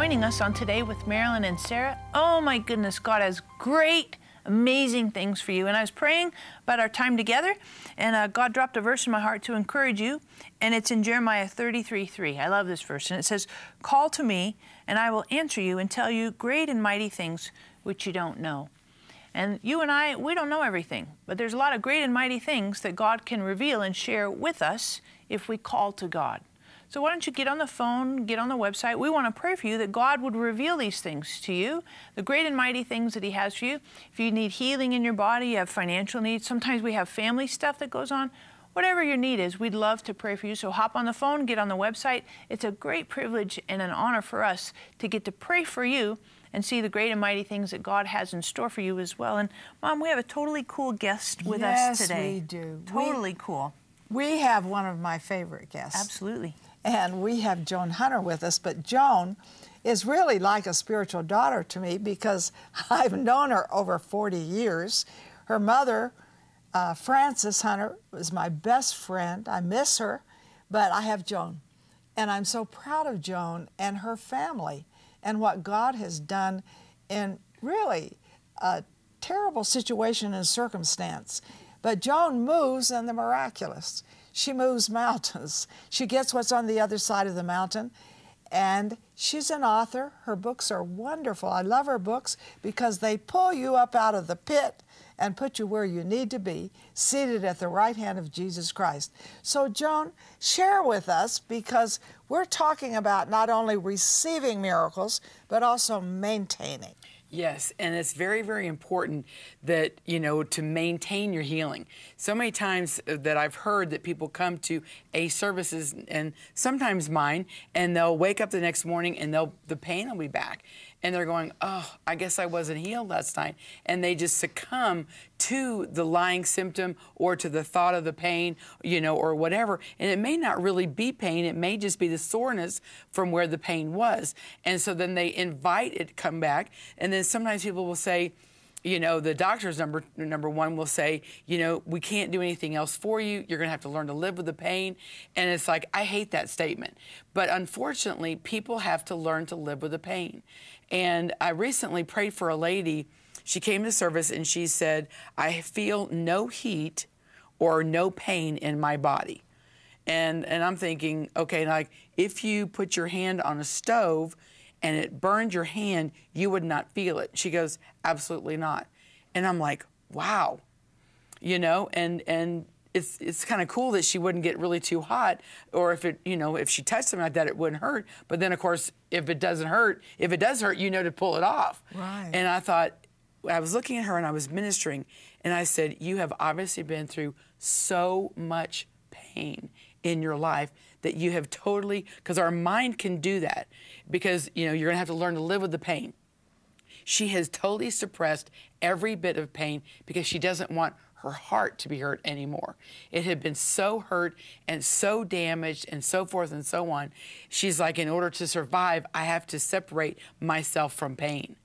joining us on Today with Marilyn and Sarah. Oh my goodness, God has great, amazing things for you. And I was praying about our time together, and uh, God dropped a verse in my heart to encourage you, and it's in Jeremiah 33 3. I love this verse, and it says, Call to me, and I will answer you and tell you great and mighty things which you don't know. And you and I, we don't know everything, but there's a lot of great and mighty things that God can reveal and share with us if we call to God. So why don't you get on the phone, get on the website? We want to pray for you that God would reveal these things to you, the great and mighty things that He has for you. If you need healing in your body, you have financial needs, sometimes we have family stuff that goes on. Whatever your need is, we'd love to pray for you. So hop on the phone, get on the website. It's a great privilege and an honor for us to get to pray for you and see the great and mighty things that God has in store for you as well. And Mom, we have a totally cool guest with yes, us today. Yes, we do. Totally cool. We have one of my favorite guests. Absolutely. And we have Joan Hunter with us, but Joan is really like a spiritual daughter to me because I've known her over 40 years. Her mother, uh, Frances Hunter, was my best friend. I miss her, but I have Joan. And I'm so proud of Joan and her family and what God has done in really a terrible situation and circumstance. But Joan moves in the miraculous. She moves mountains. She gets what's on the other side of the mountain. And she's an author. Her books are wonderful. I love her books because they pull you up out of the pit and put you where you need to be, seated at the right hand of Jesus Christ. So, Joan, share with us because we're talking about not only receiving miracles, but also maintaining. Yes, and it's very, very important that, you know, to maintain your healing. So many times uh, that I've heard that people come to A services and sometimes mine, and they'll wake up the next morning and they'll the pain will be back and they're going, oh, I guess I wasn't healed last night. And they just succumb to the lying symptom or to the thought of the pain, you know, or whatever. And it may not really be pain, it may just be the soreness from where the pain was. And so then they invite it to come back. And then sometimes people will say, you know, the doctor's number number one will say, you know, we can't do anything else for you. You're going to have to learn to live with the pain. And it's like I hate that statement, but unfortunately, people have to learn to live with the pain. And I recently prayed for a lady. She came to service and she said, I feel no heat or no pain in my body. And, and I'm thinking, okay, like if you put your hand on a stove and it burned your hand, you would not feel it. She goes, absolutely not. And I'm like, wow, you know, and, and it's it's kind of cool that she wouldn't get really too hot, or if it you know if she touched something like that, it wouldn't hurt. But then of course, if it doesn't hurt, if it does hurt, you know to pull it off. Right. And I thought, I was looking at her and I was ministering, and I said, you have obviously been through so much pain in your life that you have totally because our mind can do that because you know you're to have to learn to live with the pain. She has totally suppressed every bit of pain because she doesn't want her heart to be hurt anymore. It had been so hurt and so damaged and so forth and so on. She's like, in order to survive, I have to separate myself from pain.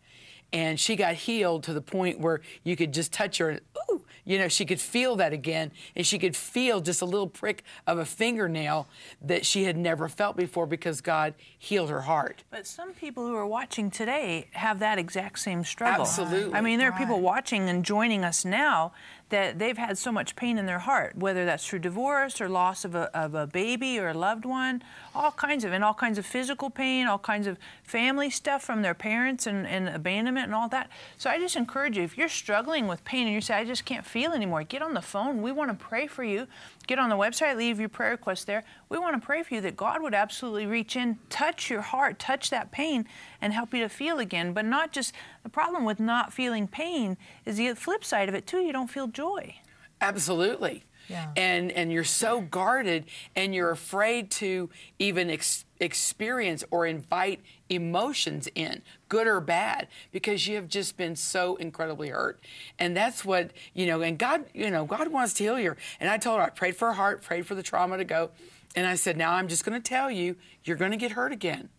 And she got healed to the point where you could just touch her and, ooh, you know, she could feel that again. And she could feel just a little prick of a fingernail that she had never felt before because God healed her heart. But some people who are watching today have that exact same struggle. Absolutely. I mean, there are people watching and joining us now that they've had so much pain in their heart, whether that's through divorce or loss of a, of a baby or a loved one, all kinds of, and all kinds of physical pain, all kinds of family stuff from their parents and, and abandonment and all that. So I just encourage you, if you're struggling with pain and you say, I just can't feel anymore, get on the phone. We want to pray for you. Get on the website, leave your prayer request there. We want to pray for you that God would absolutely reach in, touch your heart, touch that pain, and help you to feel again. But not just the problem with not feeling pain is the flip side of it too. You don't feel joy. Absolutely. Yeah. And and you're so guarded and you're afraid to even ex- experience or invite emotions in, good or bad, because you have just been so incredibly hurt. And that's what, you know, and God, you know, God wants to heal you. And I told her I prayed for her heart, prayed for the trauma to go. And I said, "Now I'm just going to tell you, you're going to get hurt again."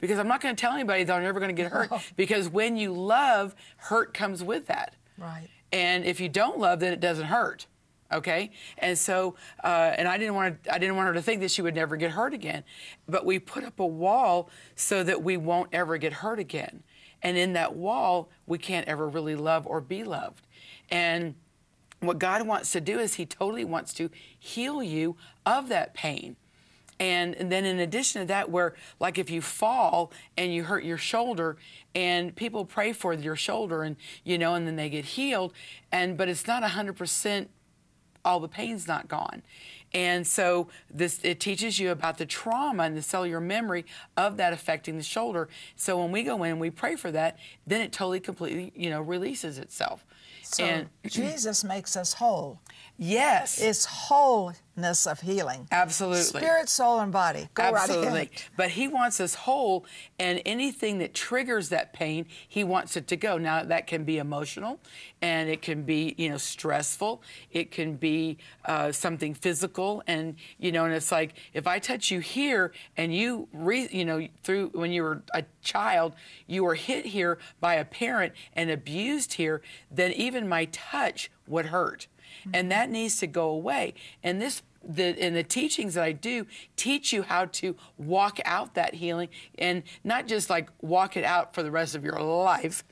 Because I'm not going to tell anybody that I'm never going to get hurt. Because when you love, hurt comes with that. Right. And if you don't love, then it doesn't hurt. Okay? And so uh, and i didn't want to i didn't want her to think that she would never get hurt again. But we put up a wall so that we won't ever get hurt again. And in that wall we can't ever really love or be loved. And what god wants to do is he totally wants to heal you of that pain. And, and then in addition to that where like if you fall and you hurt your shoulder and people pray for your shoulder and you know and then they get healed and but it's not 100% all the pain's not gone. And so this it teaches you about the trauma and the cellular memory of that affecting the shoulder. So when we go in and we pray for that, then it totally completely, you know, releases itself. So and Jesus makes us whole. Yes. It's wholeness of healing. Absolutely. Spirit, soul, and body. Go Absolutely. right. But he wants us whole, and anything that triggers that pain, he wants it to go. Now, that can be emotional, and it can be, you know, stressful. It can be uh, something physical, and you know, and it's like if I touch you here, and you, re, you know, through when you were a child, you were hit here by a parent and abused here, then even my touch would hurt and that needs to go away. And this the and the teachings that I do teach you how to walk out that healing and not just like walk it out for the rest of your life.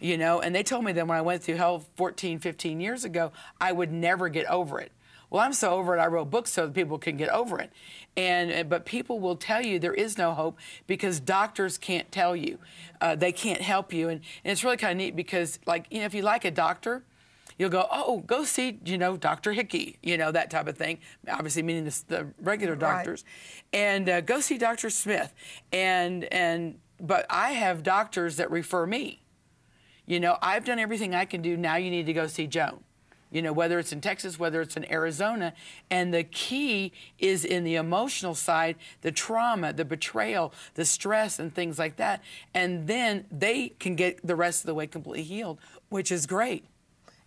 You know, and they told me that when I went through hell 14, 15 years ago, I would never get over it. Well, I'm so over it. I wrote books so that people can get over it. And but people will tell you there is no hope because doctors can't tell you. Uh, they can't help you. And, and it's really kind of neat because, like, you know, if you like a doctor, you'll go, oh, go see, you know, Dr. Hickey, you know, that type of thing. Obviously, meaning the, the regular Right. doctors, and uh, go see Dr. Smith. And and but I have doctors that refer me. You know, I've done everything I can do. Now you need to go see Joan. You know, whether it's in Texas, whether it's in Arizona. And the key is in the emotional side, the trauma, the betrayal, the stress, and things like that. And then they can get the rest of the way completely healed, which is great.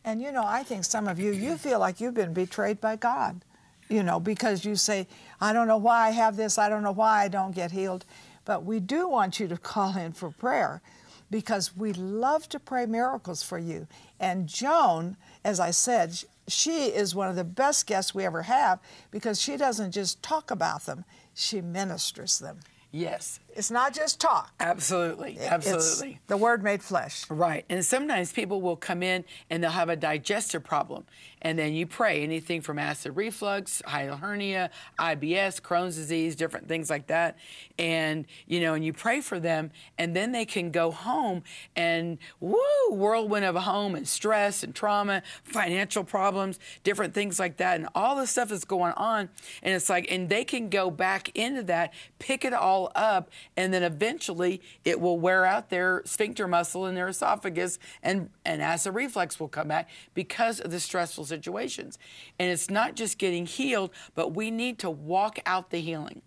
And you know, I think some of you, you feel like you've been betrayed by God, you know, because you say, I don't know why I have this, I don't know why I don't get healed. But we do want you to call in for prayer because we love to pray miracles for you. And Joan, as I said, she is one of the best guests we ever have because she doesn't just talk about them, she ministers them. Yes, It's not just talk. absolutely. It's Absolutely. the word made flesh. Right. And sometimes people will come in and they'll have a digestive problem. And then you pray anything from acid reflux, hiatal hernia, IBS, Crohn's disease, different things like that. And, you know, and you pray for them. And then they can go home and, woo, whirlwind of a home and stress and trauma, financial problems, different things like that. And all the stuff that's going on. And it's like, and they can go back into that, pick it all up, and then eventually it will wear out their sphincter muscle in their esophagus and, and acid reflux will come back because of the stressful situations. And it's not just getting healed, but we need to walk out the healing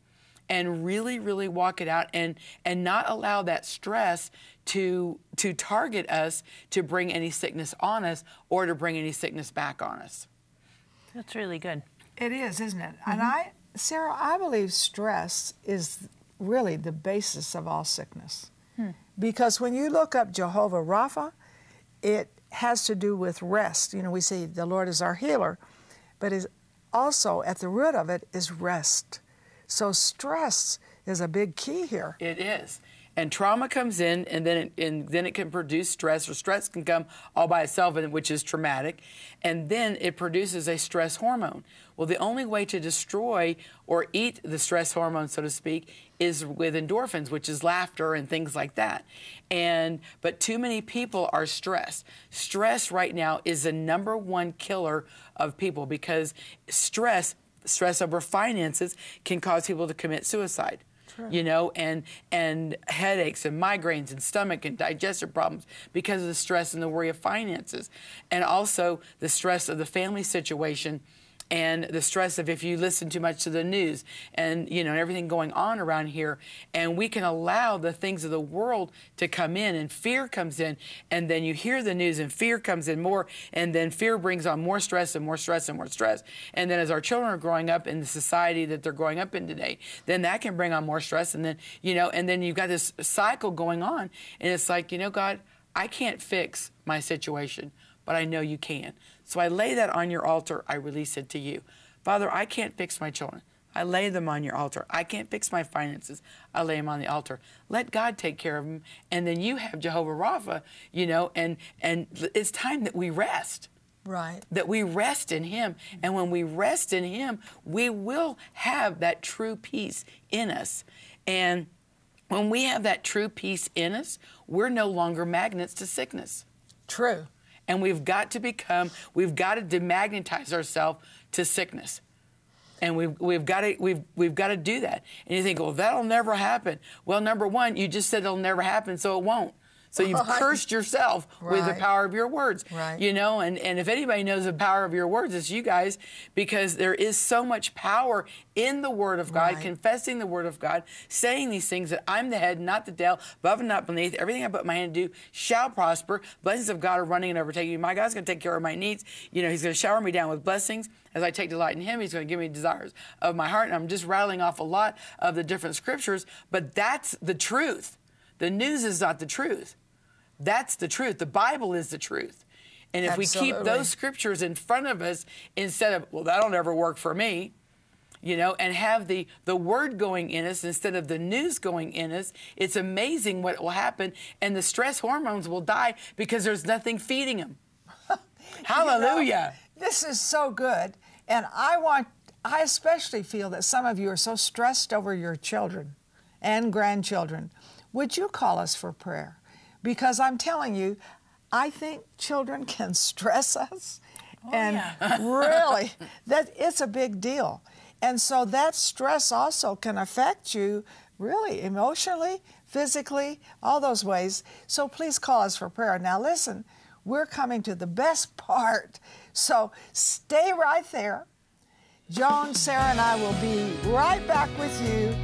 and really, really walk it out and, and not allow that stress to, to target us to bring any sickness on us or to bring any sickness back on us. That's really good. It is, isn't it? And mm-hmm. I, Sarah, I believe stress is really the basis of all sickness. Hmm. Because when you look up Jehovah Rapha, it has to do with rest. You know, we say the Lord is our healer, but is also at the root of it is rest. So stress is a big key here. It is. And trauma comes in, and then it, and then it can produce stress, or stress can come all by itself, which is traumatic, and then it produces a stress hormone. Well, the only way to destroy or eat the stress hormone, so to speak, is with endorphins, which is laughter and things like that. And but too many people are stressed. Stress right now is the number one killer of people because stress, stress over finances, can cause people to commit suicide you know, and and headaches and migraines and stomach and digestive problems because of the stress and the worry of finances, and also the stress of the family situation. And the stress of if you listen too much to the news and you know everything going on around here, and we can allow the things of the world to come in, and fear comes in, and then you hear the news, and fear comes in more, and then fear brings on more stress and more stress and more stress, and then as our children are growing up in the society that they're growing up in today, then that can bring on more stress, and then you know, and then you've got this cycle going on, and it's like you know, God, I can't fix my situation, but I know you can. So I lay that on your altar. I release it to you. Father, I can't fix my children. I lay them on your altar. I can't fix my finances. I lay them on the altar. Let God take care of them, and then you have Jehovah Rapha, you know, and and it's time that we rest. Right. That we rest in Him. And when we rest in Him, we will have that true peace in us. And when we have that true peace in us, we're no longer magnets to sickness. True. And we've got to become, we've got to demagnetize ourselves to sickness. And we've, we've got to we've, we've got to do that. And you think, well, that'll never happen. Well, number one, you just said it'll never happen, so it won't. So you've Right. cursed yourself with the power of your words. Right. You know, and, and if anybody knows the power of your words, it's you guys, because there is so much power in the Word of God, Right. confessing the Word of God, saying these things that I'm the head, not the tail, above and not beneath. Everything I put my hand to do shall prosper. Blessings of God are running and overtaking me. My God's going to take care of my needs. You know, He's going to shower me down with blessings. As I take delight in Him, He's going to give me desires of my heart. And I'm just rattling off a lot of the different scriptures, but that's the truth. The news is not the truth. That's the truth. The Bible is the truth. And if we keep those scriptures in front of us instead of, well, that'll never work for me, you know, and have the, the word going in us instead of the news going in us, it's amazing what will happen. And the stress hormones will die because there's nothing feeding them. Hallelujah. This is so good. And I want, I especially feel that some of you are so stressed over your children and grandchildren. Would you call us for prayer? Because I'm telling you, I think children can stress us. Oh, and really, that it's a big deal. And so that stress also can affect you really emotionally, physically, all those ways. So please call us for prayer. Now, listen, we're coming to the best part. So stay right there. Joan, Sarah, and I will be right back with you.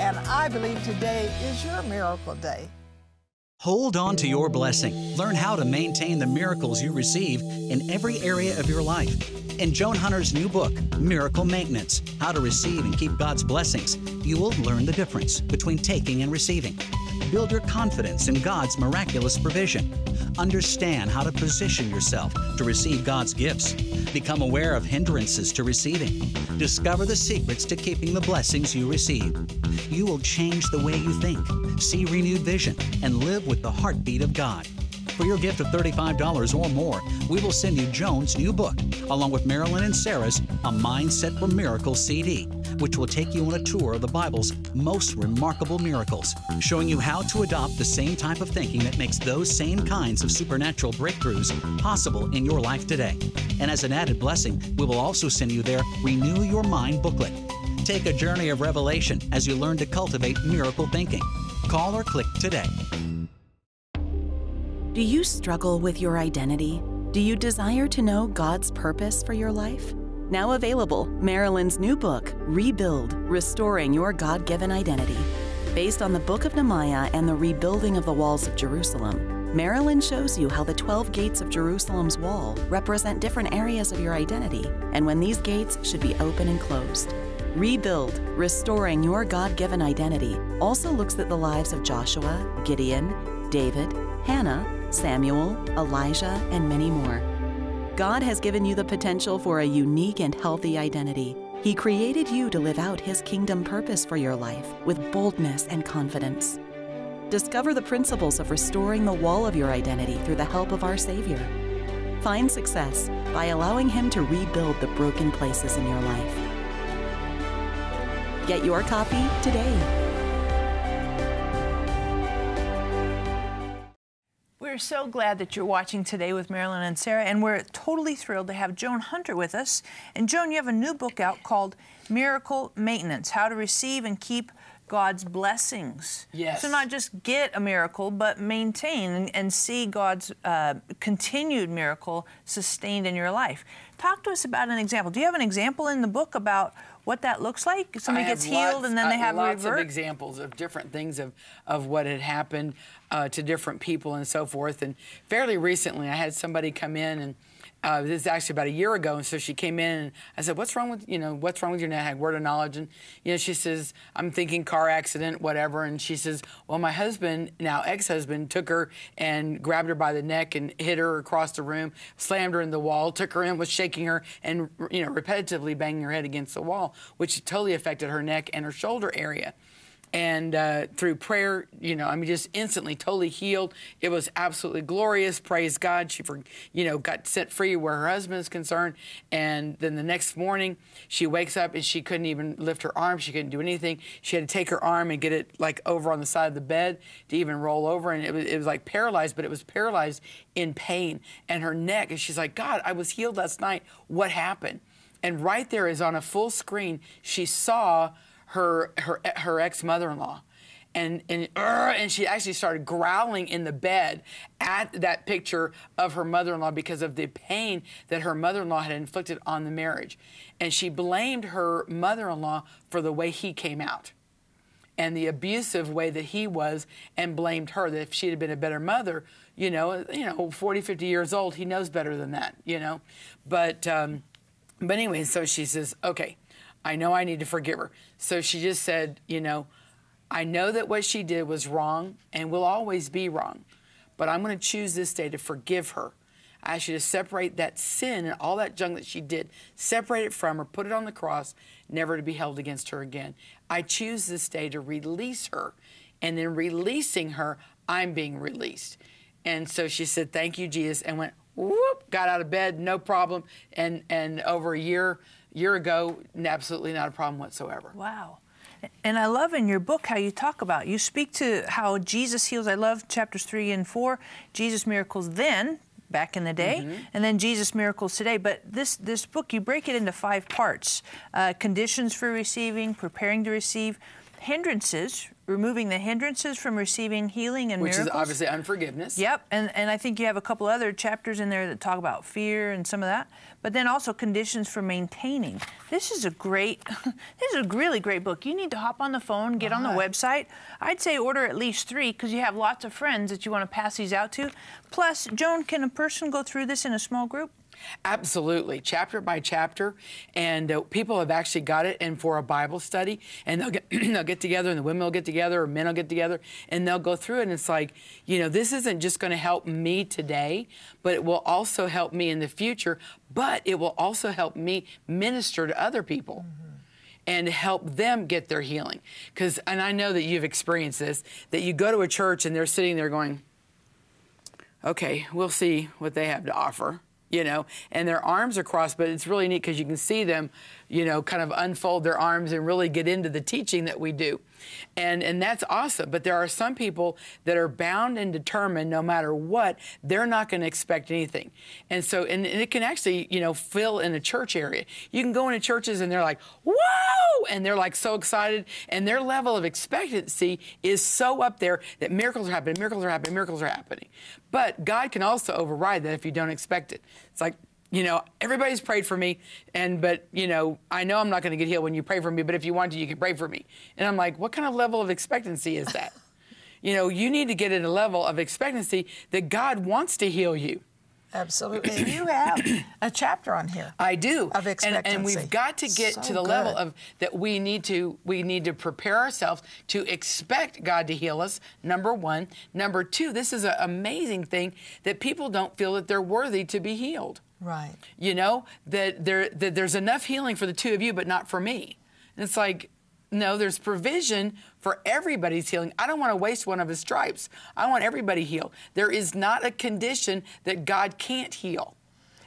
And I believe today is your miracle day. Hold on to your blessing. Learn how to maintain the miracles you receive in every area of your life. In Joan Hunter's new book, Miracle Maintenance How to Receive and Keep God's Blessings, you will learn the difference between taking and receiving. Build your confidence in God's miraculous provision. Understand how to position yourself to receive God's gifts. Become aware of hindrances to receiving. Discover the secrets to keeping the blessings you receive. You will change the way you think, see renewed vision, and live with the heartbeat of God. For your gift of $35 or more, we will send you Joan's new book, along with Marilyn and Sarah's A Mindset for Miracles CD, which will take you on a tour of the Bible's most remarkable miracles, showing you how to adopt the same type of thinking that makes those same kinds of supernatural breakthroughs possible in your life today. And as an added blessing, we will also send you their Renew Your Mind booklet. Take a journey of revelation as you learn to cultivate miracle thinking. Call or click today. Do you struggle with your identity? Do you desire to know God's purpose for your life? Now available, Marilyn's new book, Rebuild Restoring Your God Given Identity. Based on the book of Nehemiah and the rebuilding of the walls of Jerusalem, Marilyn shows you how the 12 gates of Jerusalem's wall represent different areas of your identity and when these gates should be open and closed. Rebuild Restoring Your God Given Identity also looks at the lives of Joshua, Gideon, David, Hannah, Samuel, Elijah, and many more. God has given you the potential for a unique and healthy identity. He created you to live out His kingdom purpose for your life with boldness and confidence. Discover the principles of restoring the wall of your identity through the help of our Savior. Find success by allowing Him to rebuild the broken places in your life. Get your copy today. We're so glad that you're watching today with Marilyn and Sarah, and we're totally thrilled to have Joan Hunter with us. And Joan, you have a new book out called Miracle Maintenance How to Receive and Keep God's Blessings. Yes. So, not just get a miracle, but maintain and, and see God's uh, continued miracle sustained in your life. Talk to us about an example. Do you have an example in the book about what that looks like? Somebody gets healed lots- and then they have lots revert? of examples of different things of, of what had happened uh, to different people and so forth. And fairly recently, I had somebody come in and uh, this is actually about a year ago, and so she came in and I said, "What's wrong with you know What's wrong with your neck?" I had word of knowledge, and you know she says, "I'm thinking car accident, whatever." And she says, "Well, my husband, now ex-husband, took her and grabbed her by the neck and hit her across the room, slammed her in the wall, took her in, was shaking her, and you know repetitively banging her head against the wall, which totally affected her neck and her shoulder area." And uh, through prayer, you know, I mean, just instantly, totally healed. It was absolutely glorious. Praise God. She, for, you know, got set free where her husband is concerned. And then the next morning, she wakes up and she couldn't even lift her arm. She couldn't do anything. She had to take her arm and get it like over on the side of the bed to even roll over. And it was, it was like paralyzed, but it was paralyzed in pain. And her neck, and she's like, God, I was healed last night. What happened? And right there is on a full screen, she saw her her her ex mother-in-law. And and uh, and she actually started growling in the bed at that picture of her mother-in-law because of the pain that her mother-in-law had inflicted on the marriage, and she blamed her mother-in-law for the way he came out, and the abusive way that he was, and blamed her that if she had been a better mother, you know, you know, 40, 50 years old, he knows better than that, you know, but um, but anyway, so she says, okay, I know I need to forgive her. So she just said, you know, I know that what she did was wrong and will always be wrong, but I'm going to choose this day to forgive her. I ask you to separate that sin and all that junk that she did, separate it from her, put it on the cross, never to be held against her again. I choose this day to release her. And in releasing her, I'm being released. And so she said, Thank you, Jesus, and went, whoop, got out of bed, no problem. And, and over a year, year ago, absolutely not a problem whatsoever. Wow. And I love in your book how you talk about you speak to how Jesus heals. I love chapters three and four. Jesus miracles then, back in the day, mm-hmm. and then Jesus miracles today. But this this book you break it into five parts: uh, conditions for receiving, preparing to receive, hindrances, removing the hindrances from receiving healing and Which miracles. is obviously unforgiveness. Yep, and, and I think you have a couple other chapters in there that talk about fear and some of that, but then also conditions for maintaining. This is a great, this is a really great book. You need to hop on the phone, get on the website. I'd say order at least three because you have lots of friends that you want to pass these out to. Plus, Joan, can a person go through this in a small group? Absolutely, chapter by chapter, and uh, people have actually got it in for a Bible study, and they'll get they'll get together, and the women will get together, or men will get together, and they'll go through it. And it's like, you know, this isn't just going to help me today, but it will also help me in the future. But it will also help me minister to other people. Mm-hmm and help them get their healing. Because, and I know that you've experienced this, that you go to a church and they're sitting there going, okay, we'll see what they have to offer you know, and their arms are crossed, but it's really neat because you can see them, you know, kind of unfold their arms and really get into the teaching that we do. And, and that's awesome. But there are some people that are bound and determined no matter what, they're not going to expect anything. And so, and, and, it can actually, you know, fill in a church area. You can go into churches and they're like, whoa! And they're like so excited. And their level of expectancy is so up there that miracles are happening, miracles are happening, miracles are happening. But God can also override that if you don't expect it. It's like, you know, everybody's prayed for me, and but you know, I know I'm not going to get healed when you pray for me, but if you want to, you can pray for me. And I'm like, what kind of level of expectancy is that? you know, you need to get at a level of expectancy that God wants to heal you. Absolutely. You have a chapter on here. I do. Of expectancy. And, and we've got to get so to the good. level of that we need to we need to prepare ourselves to expect God to heal us. Number 1, number 2, this is an amazing thing that people don't feel that they're worthy to be healed. Right. You know, that there that there's enough healing for the two of you but not for me. And it's like no, there's provision for everybody's healing. I don't want to waste one of his stripes. I want everybody healed. There is not a condition that God can't heal.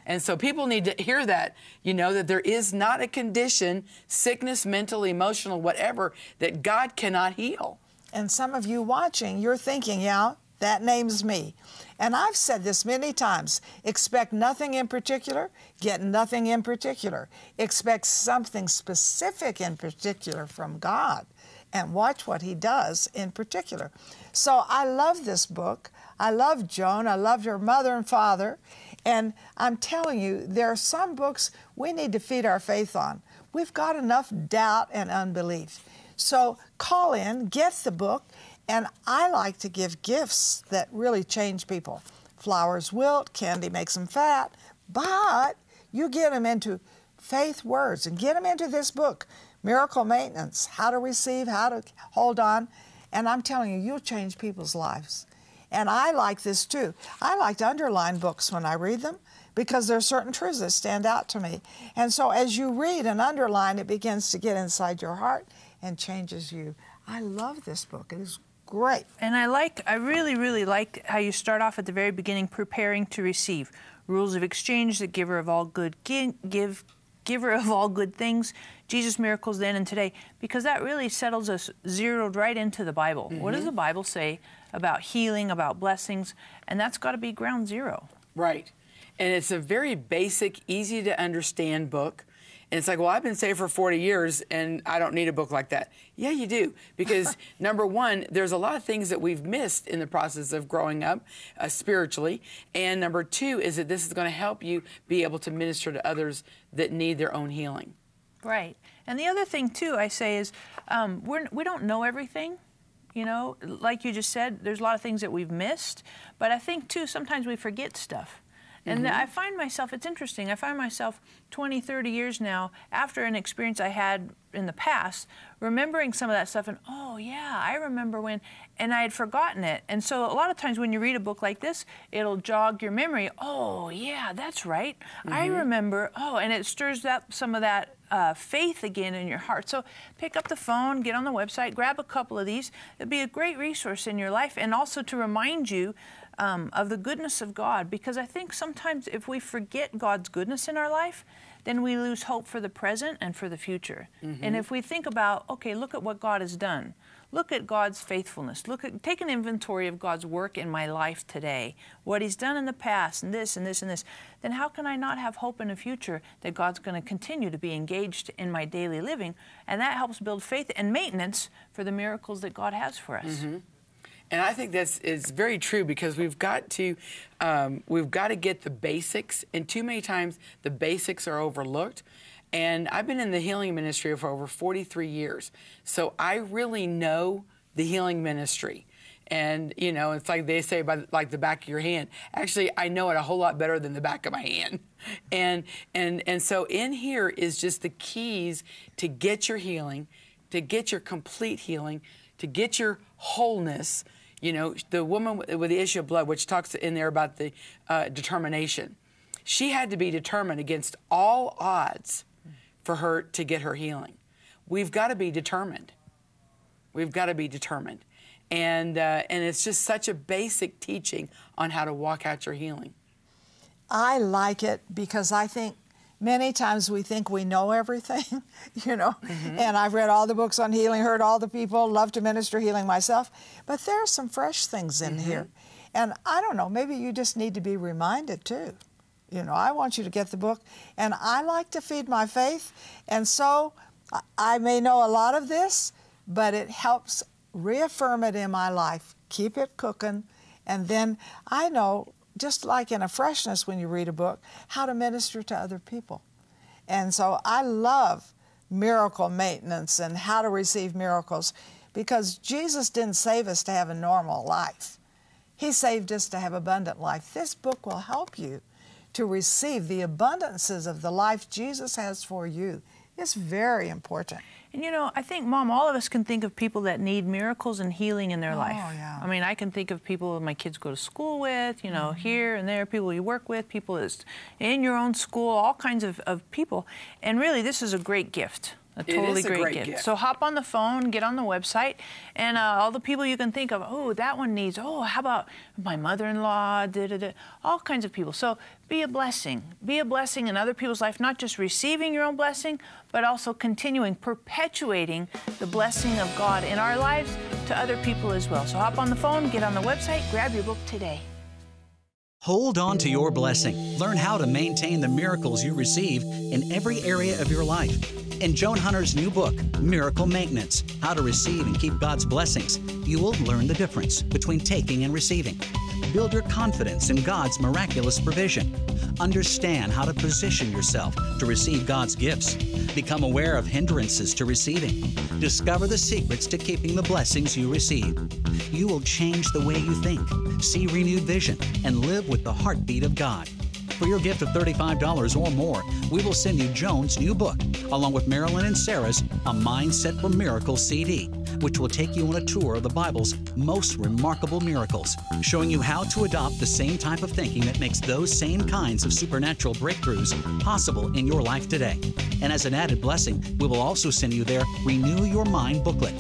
And so people need to hear that, you know, that there is not a condition, sickness, mental, emotional, whatever, that God cannot heal. And some of you watching, you're thinking, yeah, that name's me. And I've said this many times expect nothing in particular, get nothing in particular. Expect something specific in particular from God and watch what He does in particular. So I love this book. I love Joan. I loved her mother and father. And I'm telling you, there are some books we need to feed our faith on. We've got enough doubt and unbelief. So call in, get the book, and I like to give gifts that really change people. Flowers wilt, candy makes them fat, But you get them into faith words and get them into this book, Miracle Maintenance How to Receive, How to Hold On. And I'm telling you, you'll change people's lives. And I like this too. I like to underline books when I read them because there are certain truths that stand out to me. And so as you read and underline, it begins to get inside your heart and changes you. I love this book. It is great. And I like, I really, really like how you start off at the very beginning, preparing to receive. Rules of exchange, the giver of all good give, giver of all good things, Jesus' miracles then and today, because that really settles us zeroed right into the Bible. Mm-hmm. What does mm-hmm. the Bible say about healing, about blessings? And that's got to be ground zero. Right. And it's a very basic, easy to understand book. And it's like, well, I've been saved for 40 years and I don't need a book like that. Yeah, you do. Because number one, there's a lot of things that we've missed in the process of growing up uh, spiritually. And number two is that this is going to help you be able to minister to others that need their own healing. Right. And the other thing, too, I say is um, we're, we don't know everything. You know, like you just said, there's a lot of things that we've missed. But I think, too, sometimes we forget stuff. And mm-hmm. I find myself, it's interesting, I find myself 20, 30 years now, after an experience I had in the past, remembering some of that stuff and, oh, yeah, I remember when, and I had forgotten it. And so a lot of times when you read a book like this, it'll jog your memory. Oh, yeah, that's right. Mm-hmm. I remember, oh, and it stirs up some of that uh, faith again in your heart. So pick up the phone, get on the website, grab a couple of these. It'd be a great resource in your life and also to remind you um, of the goodness of God because I think sometimes if we forget God's goodness in our life, then we lose hope for the present and for the future. Mm-hmm. And if we think about, okay, look at what God has done. Look at God's faithfulness. Look at take an inventory of God's work in my life today. What he's done in the past and this and this and this. Then how can I not have hope in the future that God's going to continue to be engaged in my daily living? And that helps build faith and maintenance for the miracles that God has for us. Mm-hmm. And I think that's is very true because we've got to um, we've got to get the basics, and too many times the basics are overlooked. And I've been in the healing ministry for over 43 years, so I really know the healing ministry. And you know, it's like they say by like the back of your hand. Actually, I know it a whole lot better than the back of my hand. And and and so in here is just the keys to get your healing, to get your complete healing, to get your wholeness you know, the woman with the issue of blood, which talks in there about the uh, determination, she had to be determined against all odds for her to get her healing. We've got to be determined. We've got to be determined. And, uh, and it's just such a basic teaching on how to walk out your healing. I like it because I think many times we think we know everything, you know, mm-hmm. and I've read all the books on healing, heard all the people, love to minister healing myself, but there are some fresh things in mm-hmm. here. And I don't know, maybe you just need to be reminded too. You know, I want you to get the book, and I like to feed my faith, and so I may know a lot of this, but it helps reaffirm it in my life, keep it cooking, and then I know just like in a freshness when you read a book, how to minister to other people. And so I love miracle maintenance and how to receive miracles because Jesus didn't save us to have a normal life. He saved us to have abundant life. This book will help you to receive the abundances of the life Jesus has for you. It's very important. And you know, I think, Mom, all of us can think of people that need miracles and healing in their oh, life. Yeah. I mean, I can think of people my kids go to school with, you know, mm-hmm. here and there, people you work with, people that's in your own school, all kinds of, of people. And really, this is a great gift. A totally a great, great gift. gift. So hop on the phone, get on the website, and uh, all the people you can think of. Oh, that one needs. Oh, how about my mother-in-law? Da, da, da. All kinds of people. So be a blessing. Be a blessing in other people's life. Not just receiving your own blessing, but also continuing, perpetuating the blessing of God in our lives to other people as well. So hop on the phone, get on the website, grab your book today. Hold on to your blessing. Learn how to maintain the miracles you receive in every area of your life. In Joan Hunter's new book, Miracle Maintenance How to Receive and Keep God's Blessings, you will learn the difference between taking and receiving. Build your confidence in God's miraculous provision. Understand how to position yourself to receive God's gifts. Become aware of hindrances to receiving. Discover the secrets to keeping the blessings you receive. You will change the way you think, see renewed vision, and live with the heartbeat of God. For your gift of $35 or more, we will send you Joan's new book, along with Marilyn and Sarah's A Mindset for Miracles CD, which will take you on a tour of the Bible's most remarkable miracles, showing you how to adopt the same type of thinking that makes those same kinds of supernatural breakthroughs possible in your life today. And as an added blessing, we will also send you their Renew Your Mind booklet.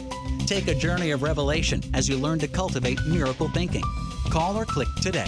Take a journey of revelation as you learn to cultivate miracle thinking. Call or click today.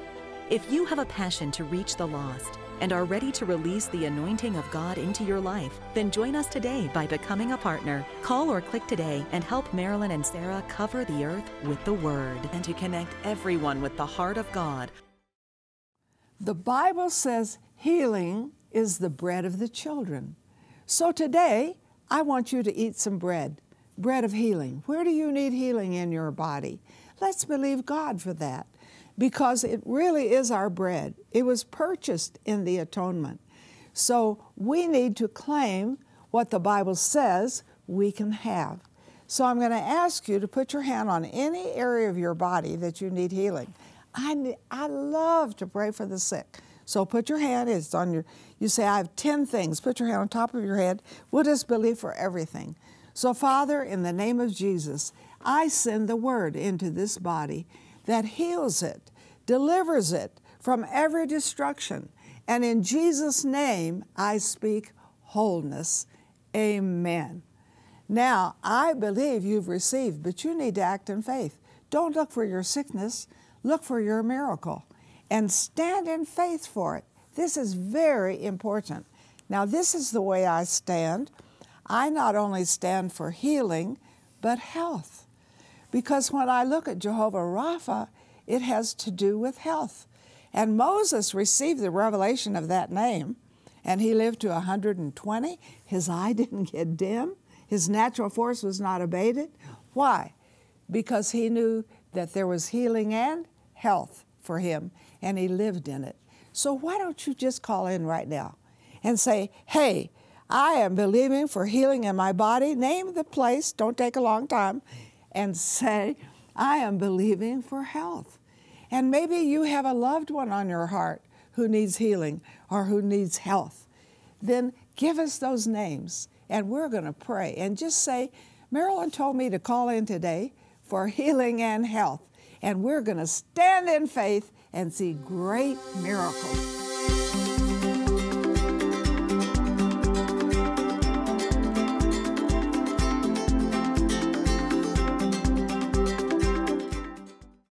If you have a passion to reach the lost, and are ready to release the anointing of God into your life, then join us today by becoming a partner. Call or click today and help Marilyn and Sarah cover the earth with the Word and to connect everyone with the heart of God. The Bible says healing is the bread of the children. So today, I want you to eat some bread, bread of healing. Where do you need healing in your body? Let's believe God for that because it really is our bread. It was purchased in the atonement. So we need to claim what the Bible says we can have. So I'm going to ask you to put your hand on any area of your body that you need healing. I, I love to pray for the sick. So put your hand, it's on your, you say, I have 10 things. Put your hand on top of your head. We'll just believe for everything. So, Father, in the name of Jesus, I send the word into this body that heals it delivers it from every destruction. And in Jesus' name, I speak wholeness. Amen. Now, I believe you've received, but you need to act in faith. Don't look for your sickness, look for your miracle and stand in faith for it. This is very important. Now, this is the way I stand. I not only stand for healing, but health. Because when I look at Jehovah Rapha, it has to do with health. And Moses received the revelation of that name, and he lived to 120. His eye didn't get dim, his natural force was not abated. Why? Because he knew that there was healing and health for him, and he lived in it. So why don't you just call in right now and say, hey, I am believing for healing in my body. Name the place, don't take a long time, and say, I am believing for health. And maybe you have a loved one on your heart who needs healing or who needs health. Then give us those names and we're going to pray and just say, Marilyn told me to call in today for healing and health. And we're going to stand in faith and see great miracles.